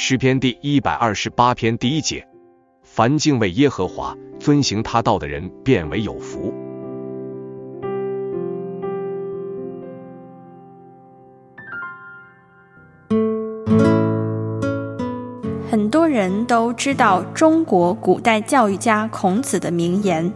诗篇第一百二十八篇第一节：凡敬畏耶和华、遵行他道的人，变为有福。很多人都知道中国古代教育家孔子的名言：“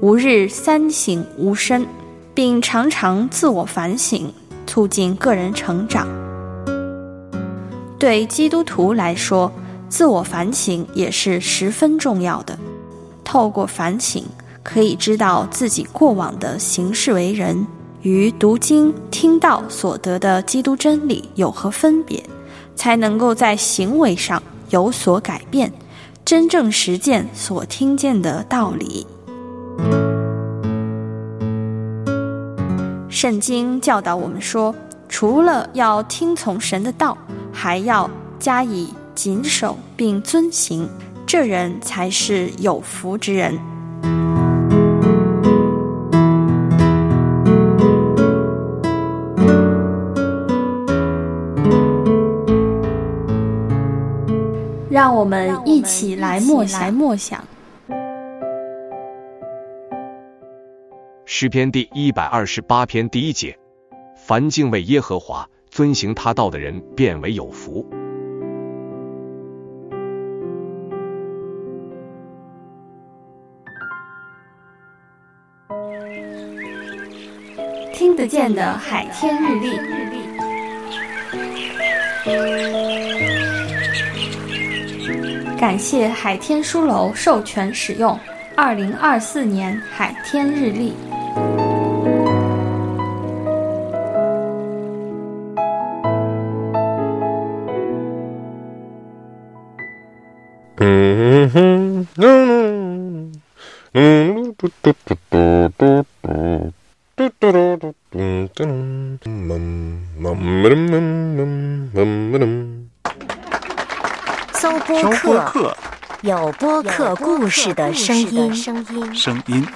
吾日三省吾身”，并常常自我反省，促进个人成长。对基督徒来说，自我反省也是十分重要的。透过反省，可以知道自己过往的行事为人与读经听到所得的基督真理有何分别，才能够在行为上有所改变，真正实践所听见的道理。圣经教导我们说，除了要听从神的道，还要加以谨守并遵行，这人才是有福之人。让我们一起来默想默想。诗篇第一百二十八篇第一节：凡敬畏耶和华。遵行他道的人，变为有福。听得见的海天日历，感谢海天书楼授权使用二零二四年海天日历。搜播客，有播客故事的声音。声音。